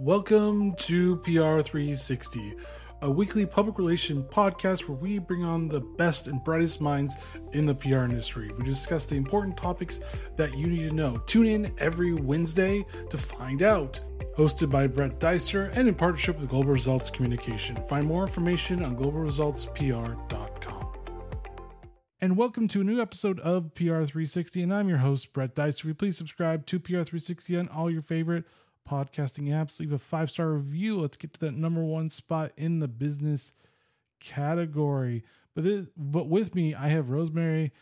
Welcome to PR360, a weekly public relation podcast where we bring on the best and brightest minds in the PR industry. We discuss the important topics that you need to know. Tune in every Wednesday to find out. Hosted by Brett Dicer and in partnership with Global Results Communication. Find more information on globalresultspr.com. And welcome to a new episode of PR360, and I'm your host, Brett Dicer. Please subscribe to PR360 on all your favorite podcasting apps. Leave a five star review. Let's get to that number one spot in the business category. But it, but with me, I have Rosemary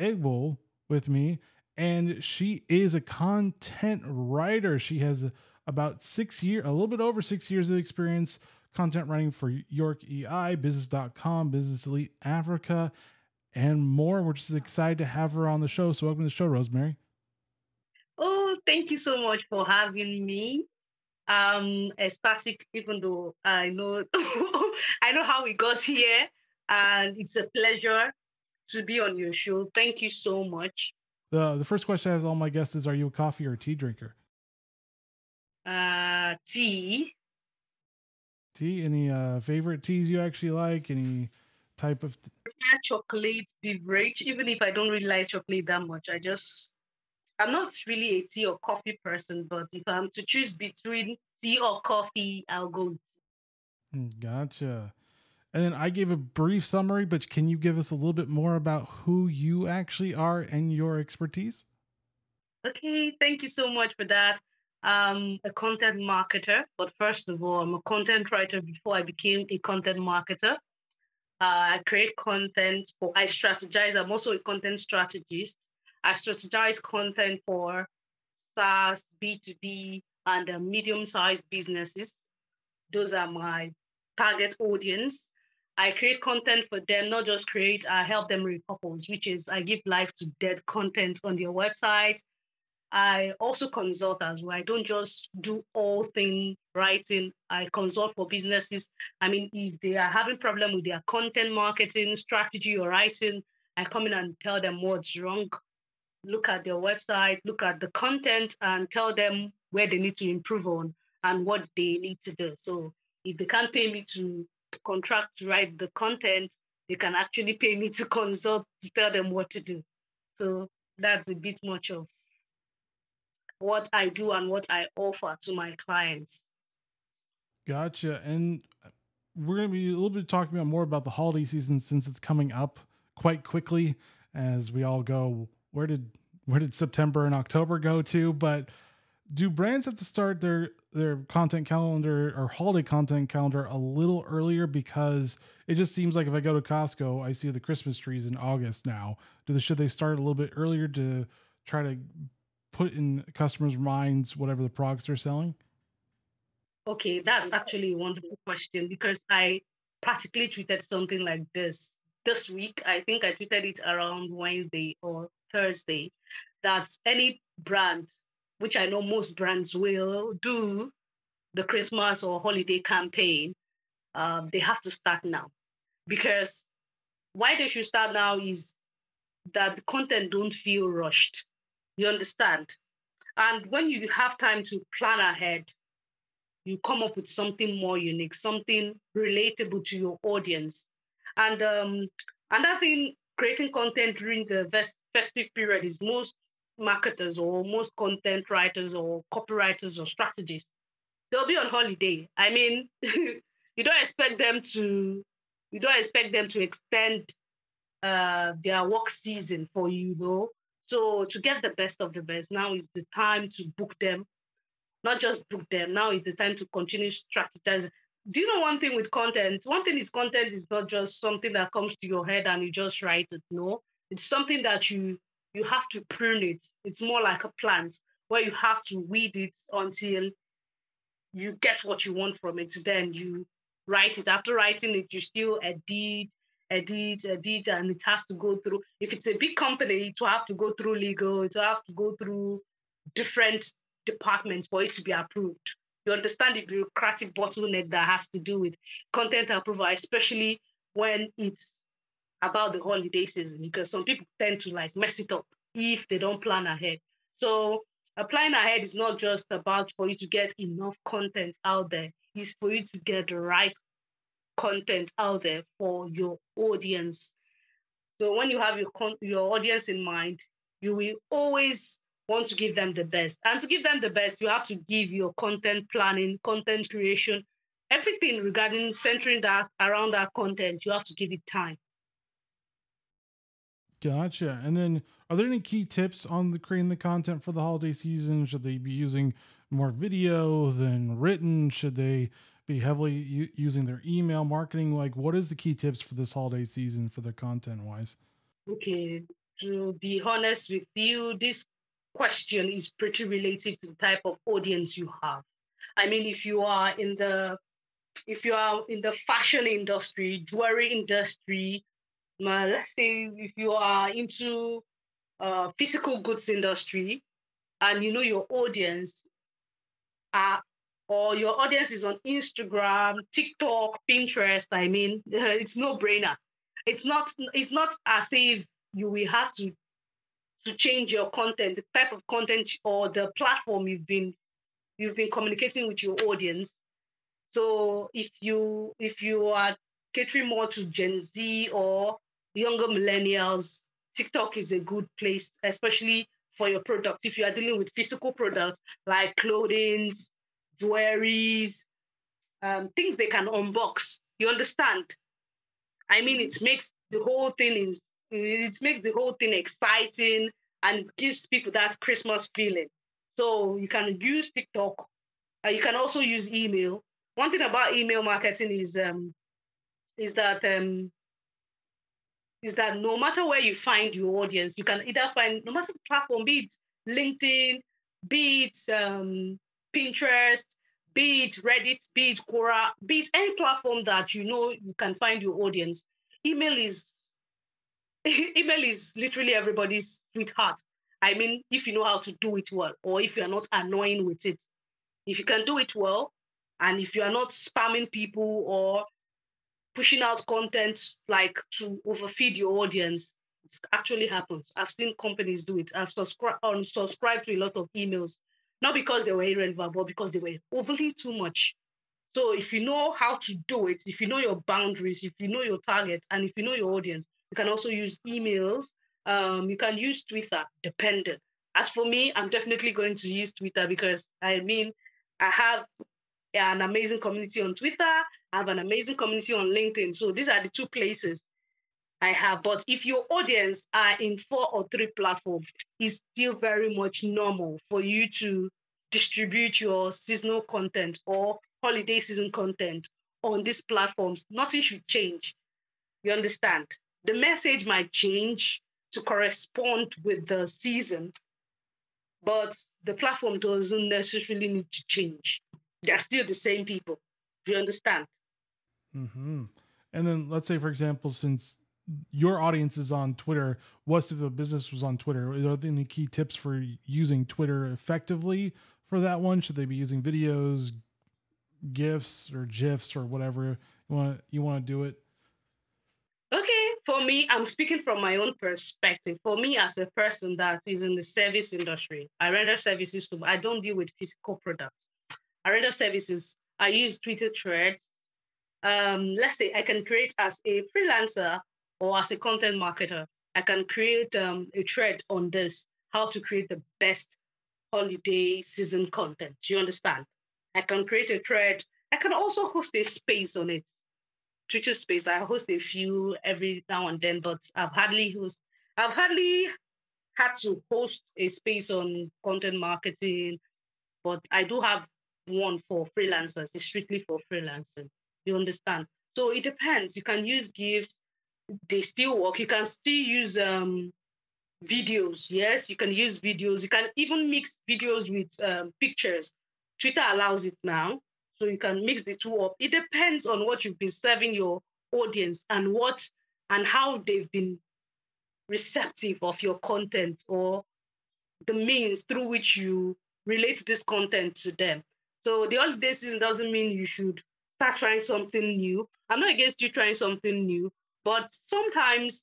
Eggbol with me, and she is a content writer. She has about six years, a little bit over six years of experience content writing for York EI, Business.com, Business Elite Africa, and more. We're just excited to have her on the show. So welcome to the show, Rosemary thank you so much for having me. Um, ecstatic, even though I know I know how we got here, and it's a pleasure to be on your show. Thank you so much. The the first question I ask all my guests is: Are you a coffee or tea drinker? Uh, tea. Tea. Any uh favorite teas you actually like? Any type of chocolate beverage? Even if I don't really like chocolate that much, I just I'm not really a tea or coffee person, but if I'm to choose between tea or coffee, I'll go tea. Mm, gotcha. And then I gave a brief summary, but can you give us a little bit more about who you actually are and your expertise? Okay, thank you so much for that. I'm a content marketer, but first of all, I'm a content writer before I became a content marketer. Uh, I create content for, I strategize. I'm also a content strategist. I strategize content for SaaS, B2B, and uh, medium sized businesses. Those are my target audience. I create content for them, not just create, I help them repurpose, which is I give life to dead content on their website. I also consult as well. I don't just do all thing writing. I consult for businesses. I mean, if they are having problem with their content marketing strategy or writing, I come in and tell them what's wrong look at their website, look at the content, and tell them where they need to improve on and what they need to do. So if they can't pay me to contract to write the content, they can actually pay me to consult to tell them what to do. So that's a bit much of what I do and what I offer to my clients. Gotcha. And we're going to be a little bit talking about more about the holiday season since it's coming up quite quickly as we all go where did where did September and October go to? But do brands have to start their their content calendar or holiday content calendar a little earlier because it just seems like if I go to Costco, I see the Christmas trees in August now. Do they should they start a little bit earlier to try to put in customers' minds whatever the products they're selling? Okay, that's actually a wonderful question because I practically tweeted something like this this week. I think I tweeted it around Wednesday or Thursday that any brand, which I know most brands will do the Christmas or holiday campaign, um, they have to start now. Because why they should start now is that the content don't feel rushed. You understand? And when you have time to plan ahead, you come up with something more unique, something relatable to your audience. And um, another thing creating content during the festive period is most marketers or most content writers or copywriters or strategists. They'll be on holiday. I mean you don't expect them to you don't expect them to extend uh, their work season for you though. So to get the best of the best now is the time to book them. Not just book them now is the time to continue strategizing do you know one thing with content? One thing is content is not just something that comes to your head and you just write it. No, it's something that you you have to prune it. It's more like a plant where you have to weed it until you get what you want from it. Then you write it. After writing it, you still edit, edit, edit, and it has to go through. If it's a big company, it will have to go through legal. It will have to go through different departments for it to be approved you understand the bureaucratic bottleneck that has to do with content approval, especially when it's about the holiday season, because some people tend to like mess it up if they don't plan ahead. So uh, applying ahead is not just about for you to get enough content out there, it's for you to get the right content out there for your audience. So when you have your con- your audience in mind, you will always want to give them the best. And to give them the best, you have to give your content planning, content creation, everything regarding centering that around that content. You have to give it time. Gotcha. And then, are there any key tips on the creating the content for the holiday season? Should they be using more video than written? Should they be heavily u- using their email marketing? Like, what is the key tips for this holiday season for the content wise? Okay, to be honest with you, this question is pretty related to the type of audience you have. I mean, if you are in the if you are in the fashion industry, jewelry industry, let's say if you are into uh, physical goods industry, and you know your audience are or your audience is on Instagram, TikTok, Pinterest, I mean, it's no brainer. It's not it's not as if you will have to to change your content, the type of content or the platform you've been you've been communicating with your audience. So if you if you are catering more to Gen Z or younger millennials, TikTok is a good place, especially for your products. If you are dealing with physical products like clothing, jewelries, um, things they can unbox. You understand? I mean, it makes the whole thing in, it makes the whole thing exciting and gives people that Christmas feeling. So you can use TikTok. You can also use email. One thing about email marketing is um, is that um, is that no matter where you find your audience, you can either find no matter the platform, be it LinkedIn, be it um, Pinterest, be it Reddit, be it Quora, be it any platform that you know you can find your audience. Email is email is literally everybody's sweetheart. I mean, if you know how to do it well, or if you're not annoying with it. If you can do it well, and if you are not spamming people or pushing out content like to overfeed your audience, it actually happens. I've seen companies do it. I've subscribed unsubscribed to a lot of emails, not because they were irrelevant, but because they were overly too much. So if you know how to do it, if you know your boundaries, if you know your target, and if you know your audience, you can also use emails. Um, you can use Twitter, dependent. As for me, I'm definitely going to use Twitter because I mean, I have an amazing community on Twitter. I have an amazing community on LinkedIn. So these are the two places I have. But if your audience are in four or three platforms, it's still very much normal for you to distribute your seasonal content or holiday season content on these platforms. Nothing should change. You understand? The message might change to correspond with the season, but the platform doesn't necessarily need to change. They're still the same people. Do you understand? Mm-hmm. And then let's say, for example, since your audience is on Twitter, what if the business was on Twitter? Are there any key tips for using Twitter effectively for that one? Should they be using videos, GIFs, or GIFs, or whatever you want you want to do it? For me, I'm speaking from my own perspective. For me, as a person that is in the service industry, I render services to, I don't deal with physical products. I render services. I use Twitter threads. Um, let's say I can create as a freelancer or as a content marketer, I can create um, a thread on this, how to create the best holiday season content. Do you understand? I can create a thread. I can also host a space on it Twitter space. I host a few every now and then, but I've hardly host. I've hardly had to host a space on content marketing, but I do have one for freelancers. It's strictly for freelancing. You understand? So it depends. You can use GIFs. They still work. You can still use um, videos. Yes, you can use videos. You can even mix videos with um, pictures. Twitter allows it now. So you can mix the two up. It depends on what you've been serving your audience and what and how they've been receptive of your content or the means through which you relate this content to them. So the holiday season doesn't mean you should start trying something new. I'm not against you trying something new, but sometimes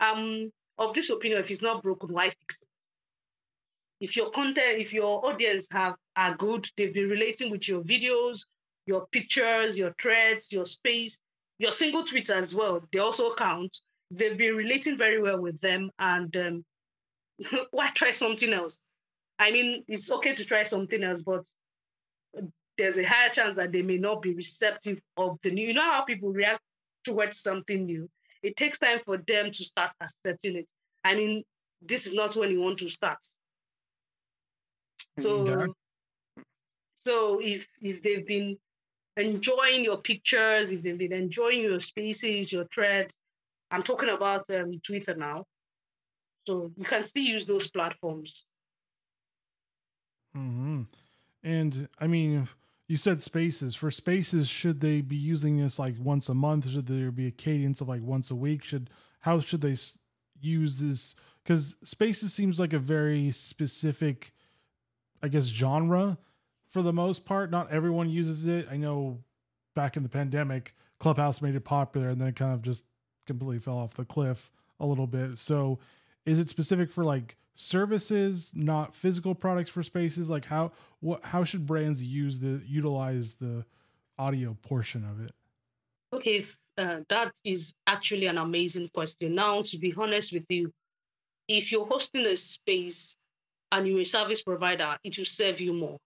I'm of this opinion if it's not broken, why fix it? If your content, if your audience have are good, they've been relating with your videos, your pictures, your threads, your space, your single tweets as well. They also count. They've been relating very well with them, and um, why try something else? I mean, it's okay to try something else, but there's a higher chance that they may not be receptive of the new. You know how people react towards something new. It takes time for them to start accepting it. I mean, this is not when you want to start. So, okay. so if if they've been enjoying your pictures, if they've been enjoying your spaces, your threads, I'm talking about um, Twitter now. So you can still use those platforms. Hmm. And I mean, you said spaces. For spaces, should they be using this like once a month? Should there be a cadence of like once a week? Should how should they use this? Because spaces seems like a very specific, I guess, genre for the most part. Not everyone uses it. I know back in the pandemic, Clubhouse made it popular, and then it kind of just completely fell off the cliff a little bit. So, is it specific for like services, not physical products for spaces? Like how what how should brands use the utilize the audio portion of it? Okay, uh, that is actually an amazing question. Now, to be honest with you, if you're hosting a space and you're a service provider, it will serve you more.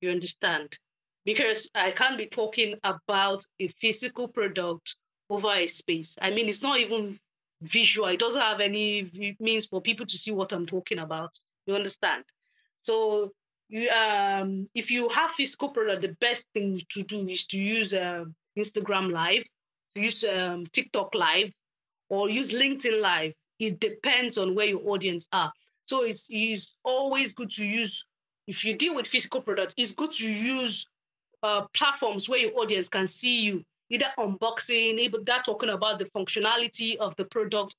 You understand? Because I can't be talking about a physical product over a space. I mean, it's not even visual. It doesn't have any means for people to see what I'm talking about. You understand? So you, um, if you have physical product, the best thing to do is to use uh, Instagram Live, use um, TikTok Live, or use LinkedIn Live. It depends on where your audience are. So it's, it's always good to use, if you deal with physical products, it's good to use uh, platforms where your audience can see you either unboxing, either that talking about the functionality of the product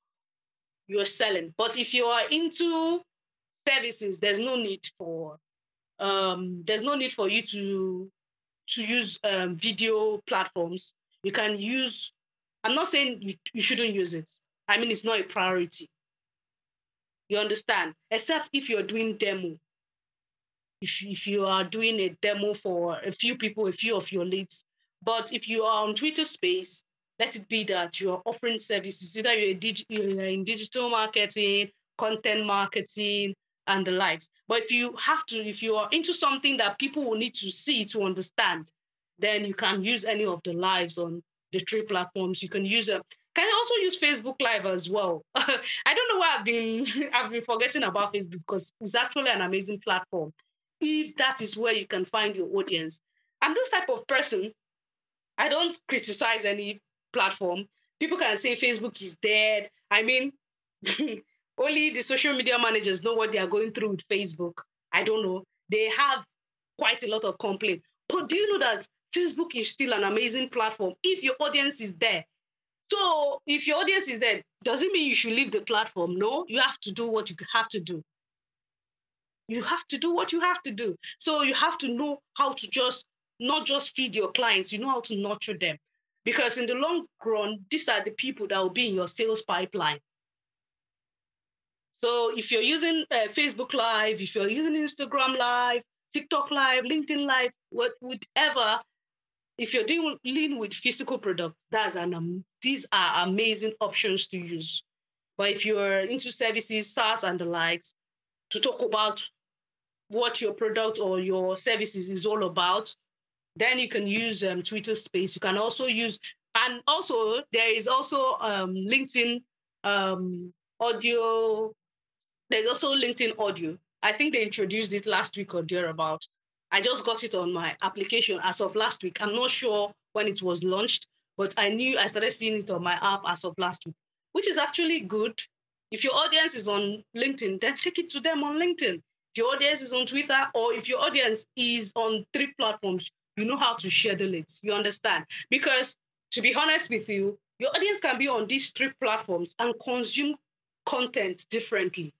you're selling. But if you are into services, there's no need for um, there's no need for you to to use um, video platforms. You can use. I'm not saying you, you shouldn't use it. I mean, it's not a priority. You understand? Except if you're doing demo. If, if you are doing a demo for a few people, a few of your leads, but if you are on Twitter space, let it be that you are offering services, either you're, you're in digital marketing, content marketing, and the likes. But if you have to, if you are into something that people will need to see to understand, then you can use any of the lives on the three platforms. You can use a can you also use Facebook Live as well? I don't know why I've been I've been forgetting about Facebook because it's actually an amazing platform. If that is where you can find your audience. And this type of person I don't criticize any platform. People can say Facebook is dead. I mean, only the social media managers know what they are going through with Facebook. I don't know. They have quite a lot of complaint. But do you know that Facebook is still an amazing platform if your audience is there? So if your audience is there, doesn't mean you should leave the platform? No, you have to do what you have to do. You have to do what you have to do. So you have to know how to just not just feed your clients, you know how to nurture them. Because in the long run, these are the people that will be in your sales pipeline. So if you're using uh, Facebook Live, if you're using Instagram Live, TikTok Live, LinkedIn Live, whatever, if you're dealing with physical products, that's an um, these are amazing options to use. But if you're into services, SaaS and the likes, to talk about what your product or your services is all about, then you can use um, Twitter Space. You can also use, and also there is also um, LinkedIn um, audio. There's also LinkedIn audio. I think they introduced it last week or thereabout. I just got it on my application as of last week. I'm not sure when it was launched, but I knew I started seeing it on my app as of last week, which is actually good. If your audience is on LinkedIn, then take it to them on LinkedIn. If your audience is on Twitter, or if your audience is on three platforms, you know how to schedule it. You understand? Because to be honest with you, your audience can be on these three platforms and consume content differently.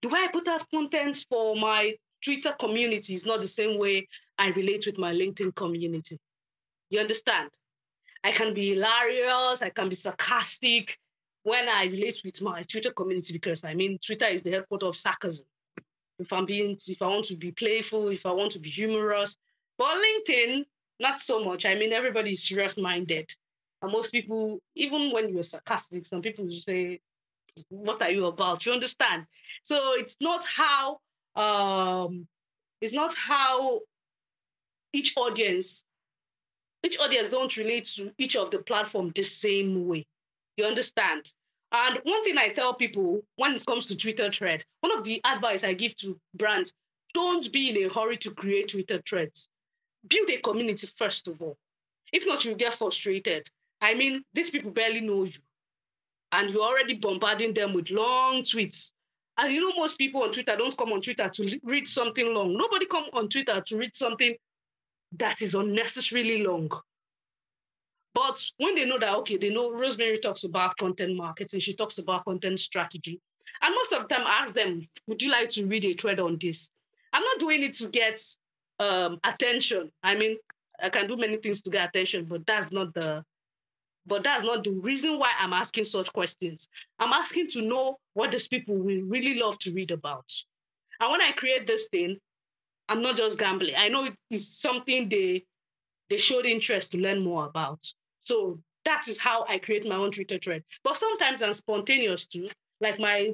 Do I put out content for my Twitter community is not the same way I relate with my LinkedIn community. You understand? I can be hilarious, I can be sarcastic when I relate with my Twitter community because I mean, Twitter is the headquarters of sarcasm. if I'm being, if I want to be playful, if I want to be humorous. But LinkedIn, not so much. I mean, everybody is serious minded. And most people, even when you're sarcastic, some people will say, What are you about? You understand? So it's not how um it's not how each audience each audience don't relate to each of the platform the same way. You understand? And one thing I tell people when it comes to Twitter thread, one of the advice I give to brands, don't be in a hurry to create Twitter threads. Build a community first of all. If not, you get frustrated. I mean, these people barely know you. And you're already bombarding them with long tweets. And you know, most people on Twitter don't come on Twitter to read something long. Nobody come on Twitter to read something that is unnecessarily long. But when they know that, okay, they know Rosemary talks about content marketing, she talks about content strategy. And most of the time, I ask them, would you like to read a thread on this? I'm not doing it to get um, attention. I mean, I can do many things to get attention, but that's not the but that's not the reason why I'm asking such questions. I'm asking to know what these people will really love to read about. And when I create this thing, I'm not just gambling. I know it's something they they showed interest to learn more about. So that is how I create my own Twitter thread. But sometimes I'm spontaneous too. Like my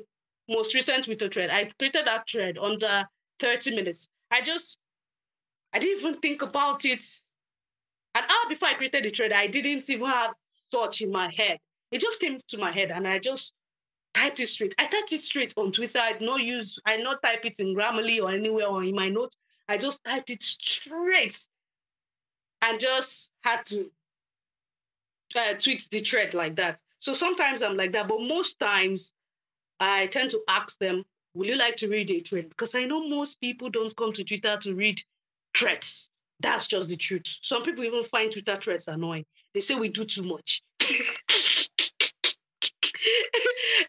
most recent Twitter thread, I created that thread under 30 minutes. I just, I didn't even think about it. An hour before I created the thread, I didn't even have thought in my head. It just came to my head and I just typed it straight. I typed it straight on Twitter. I not use, I not type it in Grammarly or anywhere or in my notes. I just typed it straight and just had to uh, tweet the thread like that. So sometimes I'm like that, but most times I tend to ask them, "Will you like to read a thread?" Because I know most people don't come to Twitter to read threads. That's just the truth. Some people even find Twitter threads annoying. They say we do too much. they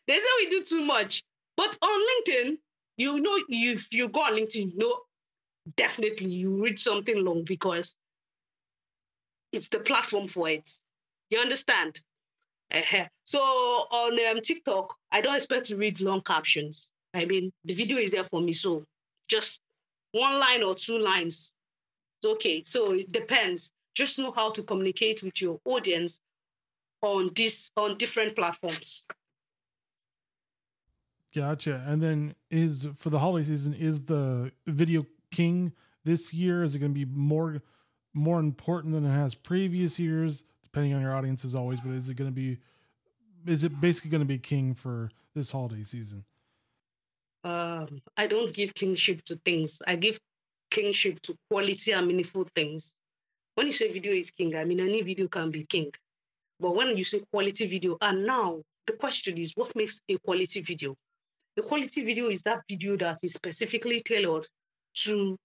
say we do too much. But on LinkedIn, you know, if you go on LinkedIn, you know, definitely you read something long because it's the platform for it. You understand? Uh-huh. So on um, TikTok, I don't expect to read long captions. I mean, the video is there for me, so just one line or two lines. It's okay. So it depends. Just know how to communicate with your audience on this on different platforms. Gotcha. And then is for the holiday season, is the video king this year? Is it going to be more more important than it has previous years? depending on your audience as always, but is it going to be is it basically going to be king for this holiday season? Um, I don't give kingship to things. I give kingship to quality and meaningful things. When you say video is king, I mean any video can be king. But when you say quality video, and now the question is what makes a quality video? A quality video is that video that is specifically tailored to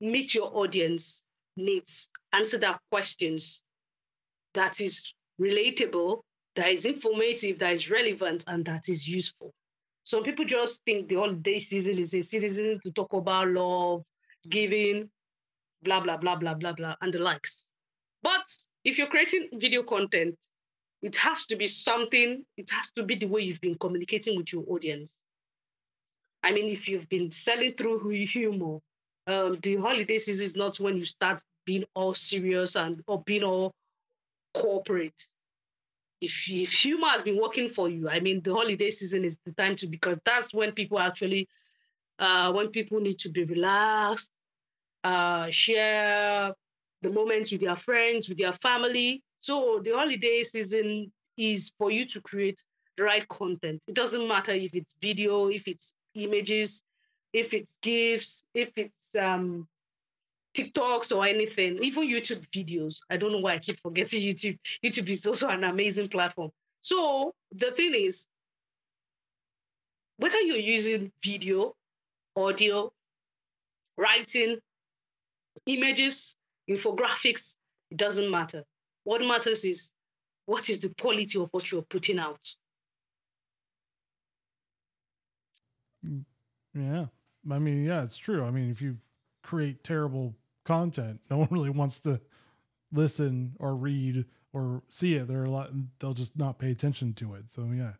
meet your audience needs, answer their questions, that is relatable, that is informative, that is relevant, and that is useful. Some people just think the holiday season is a season to talk about love, giving, blah, blah, blah, blah, blah, blah, and the likes. But if you're creating video content, it has to be something, it has to be the way you've been communicating with your audience. I mean, if you've been selling through humor, um, the holiday season is not when you start being all serious and or being all corporate. If, if humor has been working for you, I mean, the holiday season is the time to because that's when people actually, uh, when people need to be relaxed, uh, share the moments with their friends, with their family. So the holiday season is for you to create the right content. It doesn't matter if it's video, if it's images, if it's gifts, if it's um, TikToks or anything, even YouTube videos. I don't know why I keep forgetting YouTube. YouTube is also an amazing platform. So the thing is, whether you're using video, audio, writing, images, infographics, it doesn't matter. What matters is what is the quality of what you're putting out. Mm, yeah. I mean, yeah, it's true. I mean, if you create terrible content. No one really wants to listen or read or see it. They're a lot, they'll just not pay attention to it. So yeah,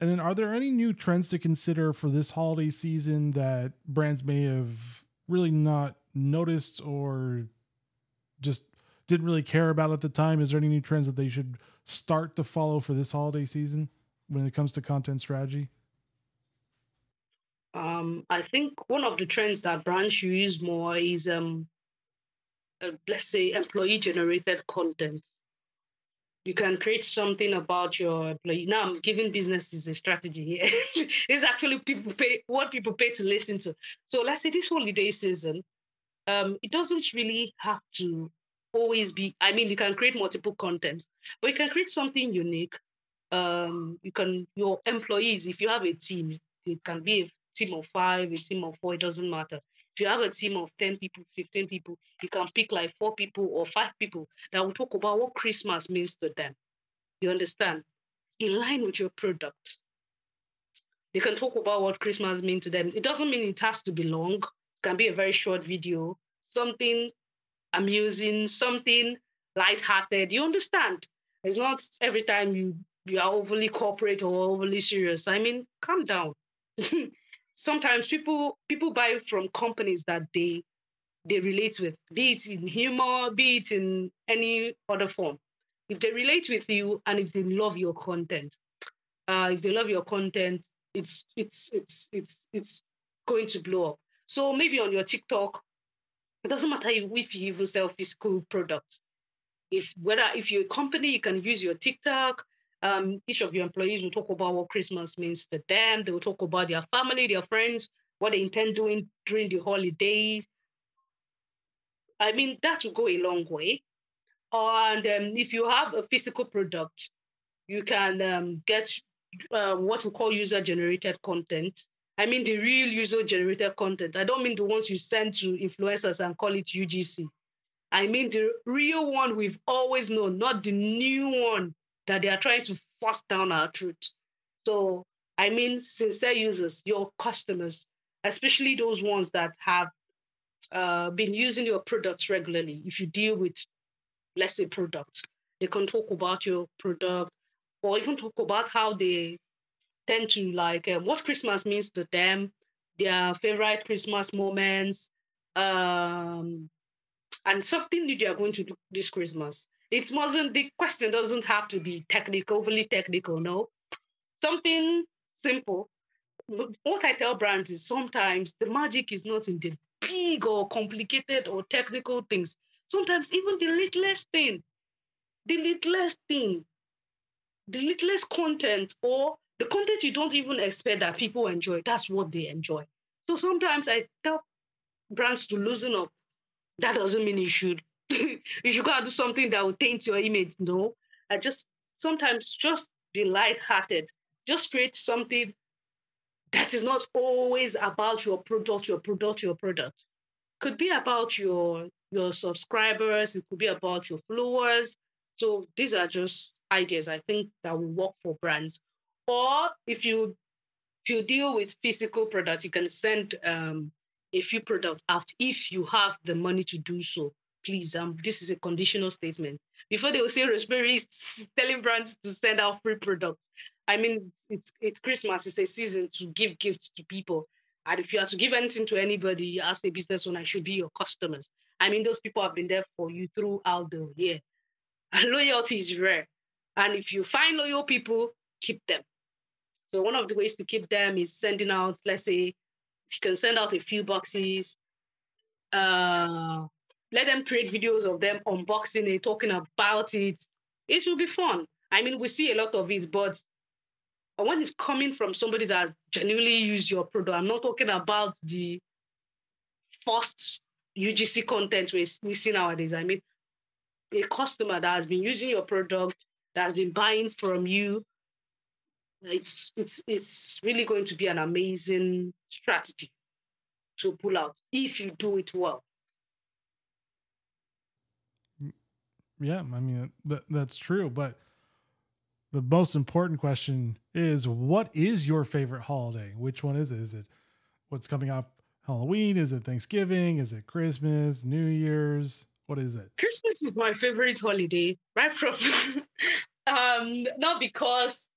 And then, are there any new trends to consider for this holiday season that brands may have really not noticed or just didn't really care about at the time? Is there any new trends that they should start to follow for this holiday season when it comes to content strategy? Um, I think one of the trends that brands should use more is, um, uh, let's say, employee generated content. You can create something about your employee. Now I'm giving businesses a strategy here. it's actually people pay what people pay to listen to. So let's say this holiday season, um, it doesn't really have to always be. I mean, you can create multiple contents, but you can create something unique. Um, you can your employees, if you have a team, it can be a team of five, a team of four, it doesn't matter. If you have a team of 10 people, 15 people, you can pick like four people or five people that will talk about what Christmas means to them. You understand? In line with your product. They can talk about what Christmas means to them. It doesn't mean it has to be long. It can be a very short video, something amusing, something light-hearted. You understand? It's not every time you you are overly corporate or overly serious. I mean, calm down. sometimes people people buy from companies that they they relate with, be it in humor, be it in any other form. If they relate with you and if they love your content, uh, if they love your content, it's it's it's it's it's going to blow up. So maybe on your TikTok, it doesn't matter if you even sell physical products. If whether if you're a company, you can use your TikTok, um, each of your employees will talk about what Christmas means to them. They will talk about their family, their friends, what they intend doing during the holidays. I mean, that will go a long way. And um, if you have a physical product, you can um, get uh, what we call user generated content. I mean, the real user generated content. I don't mean the ones you send to influencers and call it UGC. I mean the real one we've always known, not the new one that they are trying to force down our truth. So, I mean, sincere users, your customers, especially those ones that have uh, been using your products regularly. If you deal with, let's say, products, they can talk about your product or even talk about how they tend to like uh, what Christmas means to them, their favorite Christmas moments, um, and something new they are going to do this Christmas. It wasn't the question doesn't have to be technical, overly technical, no. Something simple. What I tell brands is sometimes the magic is not in the big or complicated or technical things. Sometimes even the littlest thing, the littlest thing, the littlest content or the content you don't even expect that people enjoy, that's what they enjoy. So sometimes I tell brands to loosen up. That doesn't mean you should you should go and do something that will taint your image. No, I just sometimes just be light-hearted. Just create something that is not always about your product, your product, your product. Could be about your your subscribers. It could be about your followers. So these are just ideas I think that will work for brands. Or if you if you deal with physical products, you can send um, a few products out if you have the money to do so please, um, this is a conditional statement. Before they will say Rosemary is telling brands to send out free products. I mean, it's it's Christmas, it's a season to give gifts to people. And if you are to give anything to anybody as a business owner, should be your customers. I mean, those people have been there for you throughout the year. Loyalty is rare. And if you find loyal people, keep them. So one of the ways to keep them is sending out, let's say, if you can send out a few boxes, uh, let them create videos of them unboxing it, talking about it. It should be fun. I mean, we see a lot of it, but when it's coming from somebody that genuinely use your product, I'm not talking about the first UGC content we, we see nowadays. I mean, a customer that has been using your product, that has been buying from you, it's it's it's really going to be an amazing strategy to pull out if you do it well. Yeah, I mean that that's true, but the most important question is what is your favorite holiday? Which one is it? Is it what's coming up Halloween? Is it Thanksgiving? Is it Christmas, New Year's? What is it? Christmas is my favorite holiday, right from um not because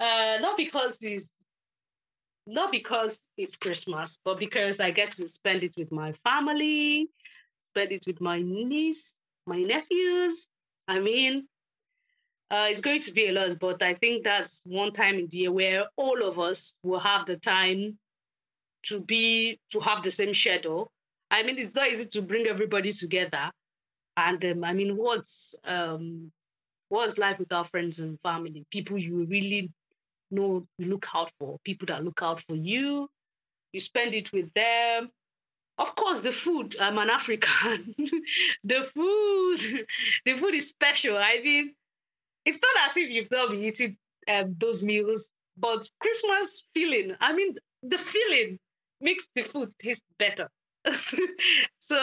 Uh, not because it's not because it's Christmas, but because I get to spend it with my family, spend it with my niece, my nephews. I mean, uh, it's going to be a lot, but I think that's one time in the year where all of us will have the time to be to have the same schedule. I mean, it's not easy to bring everybody together, and um, I mean, what's um, what's life without friends and family? People you really know you look out for, people that look out for you. You spend it with them. Of course, the food. I'm an African. the food, the food is special. I mean, it's not as if you've not been eating um, those meals, but Christmas feeling. I mean, the feeling makes the food taste better. so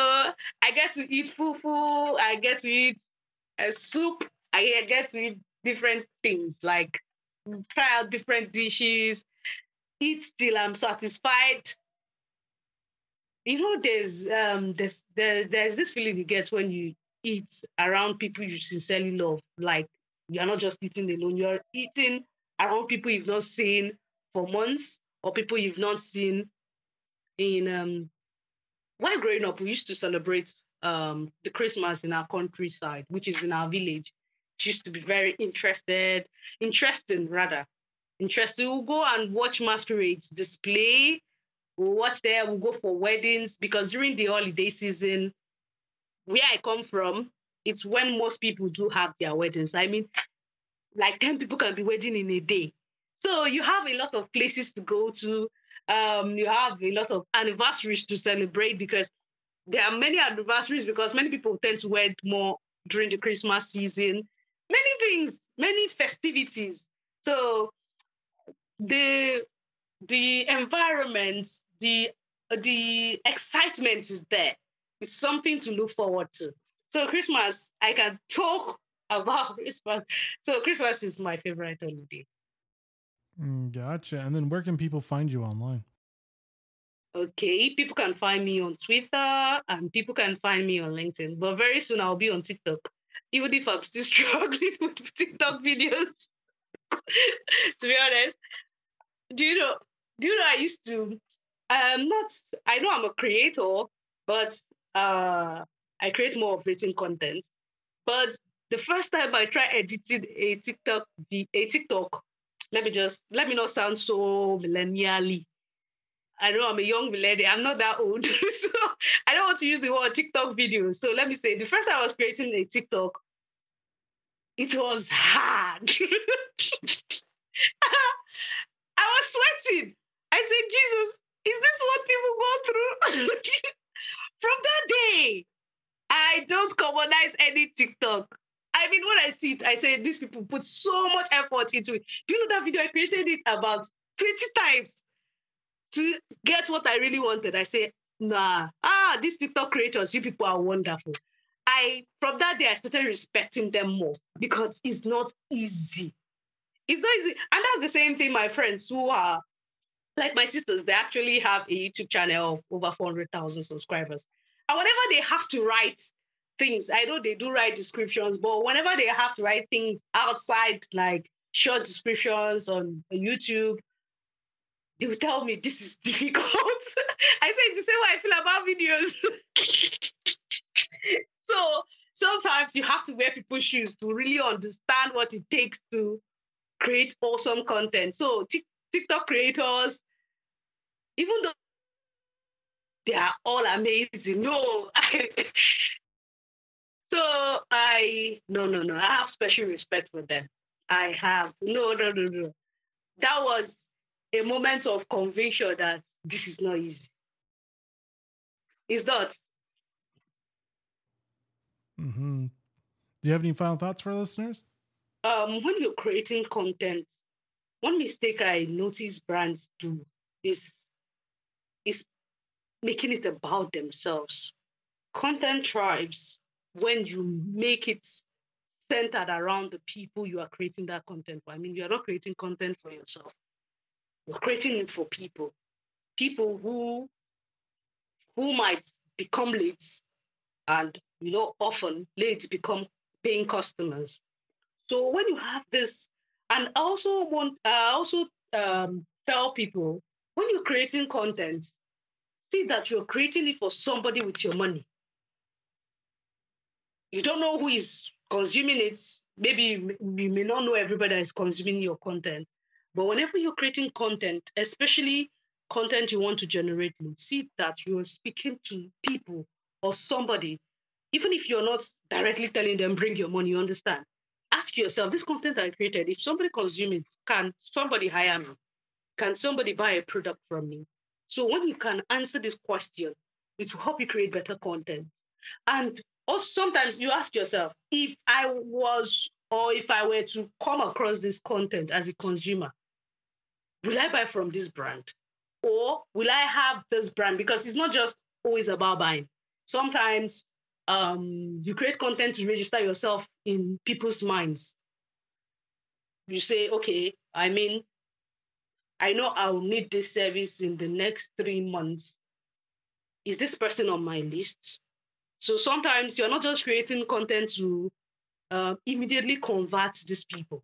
I get to eat fufu. I get to eat a soup. I get to eat different things like try out different dishes, eat till I'm satisfied. You know, there's um there's there, there's this feeling you get when you eat around people you sincerely love. Like you're not just eating alone, you're eating around people you've not seen for months or people you've not seen in um while growing up, we used to celebrate um the Christmas in our countryside, which is in our village It used to be very interested, interesting rather. Interesting. We'll go and watch masquerades display. We'll watch there. We'll go for weddings because during the holiday season, where I come from, it's when most people do have their weddings. I mean, like 10 people can be wedding in a day. So you have a lot of places to go to. Um, you have a lot of anniversaries to celebrate because there are many anniversaries because many people tend to wed more during the Christmas season many things, many festivities. So the the environment, the the excitement is there. It's something to look forward to. So Christmas, I can talk about Christmas. So Christmas is my favorite holiday. Mm, gotcha. And then where can people find you online? Okay, people can find me on Twitter and people can find me on LinkedIn. But very soon I'll be on TikTok even if I'm still struggling with TikTok videos. to be honest, do you know? Do you know I used to? I'm not. I know I'm a creator, but uh, I create more of written content. But the first time I tried editing a TikTok, a TikTok, let me just let me not sound so millennially. I know I'm a young millennial. I'm not that old. so I don't want to use the word TikTok video. So let me say the first time I was creating a TikTok, it was hard. I was sweating. I said, Jesus, is this what people go through? From that day, Don't commonize any TikTok. I mean, when I see it, I say these people put so much effort into it. Do you know that video? I created it about 20 times to get what I really wanted. I say, nah, ah, these TikTok creators, you people are wonderful. I from that day I started respecting them more because it's not easy. It's not easy. And that's the same thing, my friends who are like my sisters, they actually have a YouTube channel of over 400,000 subscribers. And whenever they have to write things, I know they do write descriptions, but whenever they have to write things outside, like short descriptions on YouTube, they will tell me this is difficult. I say it's the same way I feel about videos. so sometimes you have to wear people's shoes to really understand what it takes to create awesome content. So TikTok creators, even though they are all amazing, no. so I no no no. I have special respect for them. I have no no no no. That was a moment of conviction that this is not easy. It's not. Mm-hmm. Do you have any final thoughts for listeners? Um, when you're creating content, one mistake I notice brands do is is making it about themselves. Content tribes when you make it centered around the people you are creating that content for. I mean, you are not creating content for yourself. You're creating it for people. People who who might become leads and you know, often leads become paying customers. So when you have this And I also want, I also um, tell people when you're creating content, see that you're creating it for somebody with your money. You don't know who is consuming it. Maybe you may not know everybody that is consuming your content. But whenever you're creating content, especially content you want to generate, see that you're speaking to people or somebody, even if you're not directly telling them, bring your money, you understand? Ask yourself, this content I created, if somebody consume it, can somebody hire me? Can somebody buy a product from me? So when you can answer this question, it will help you create better content. And also sometimes you ask yourself, if I was or if I were to come across this content as a consumer, will I buy from this brand? Or will I have this brand? Because it's not just always about buying. Sometimes um, you create content, to register yourself in people's minds. You say, okay, I mean, I know I'll need this service in the next three months. Is this person on my list? So sometimes you're not just creating content to uh, immediately convert these people.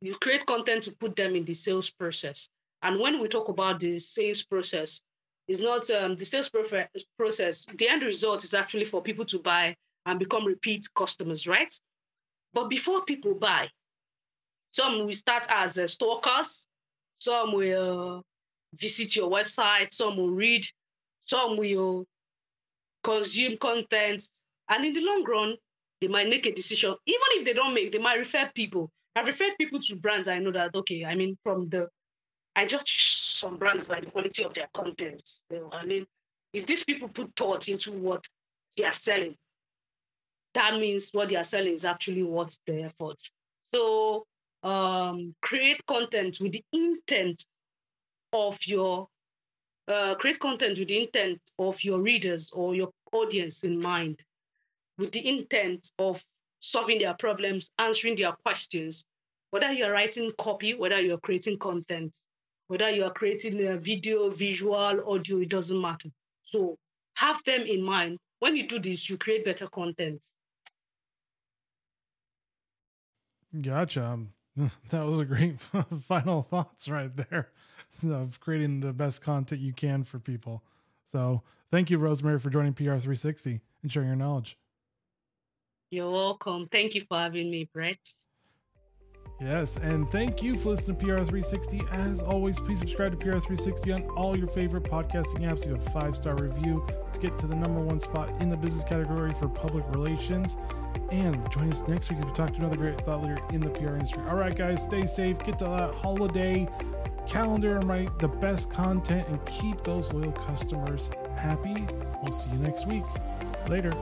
You create content to put them in the sales process. And when we talk about the sales process, it's not um, the sales process. The end result is actually for people to buy and become repeat customers, right? But before people buy, some will start as uh, stalkers, some will visit your website, some will read, some will consume content. And in the long run, they might make a decision. Even if they don't make, they might refer people. I've referred people to brands. I know that, okay, I mean, from the, I judge some brands by the quality of their content. I mean, if these people put thought into what they are selling, that means what they are selling is actually worth the effort. So um, create content with the intent of your uh, create content with the intent of your readers or your audience in mind, with the intent of solving their problems, answering their questions. Whether you're writing copy, whether you're creating content, whether you are creating a video, visual, audio, it doesn't matter. So have them in mind. When you do this, you create better content. Gotcha. That was a great final thoughts right there of creating the best content you can for people. So thank you, Rosemary, for joining PR360 and sharing your knowledge. You're welcome. Thank you for having me, Brett. Yes, and thank you for listening to PR360. As always, please subscribe to PR360 on all your favorite podcasting apps. You have a five star review. Let's get to the number one spot in the business category for public relations. And join us next week as we talk to another great thought leader in the PR industry. All right, guys, stay safe. Get to that holiday calendar and write the best content and keep those loyal customers happy. We'll see you next week. Later.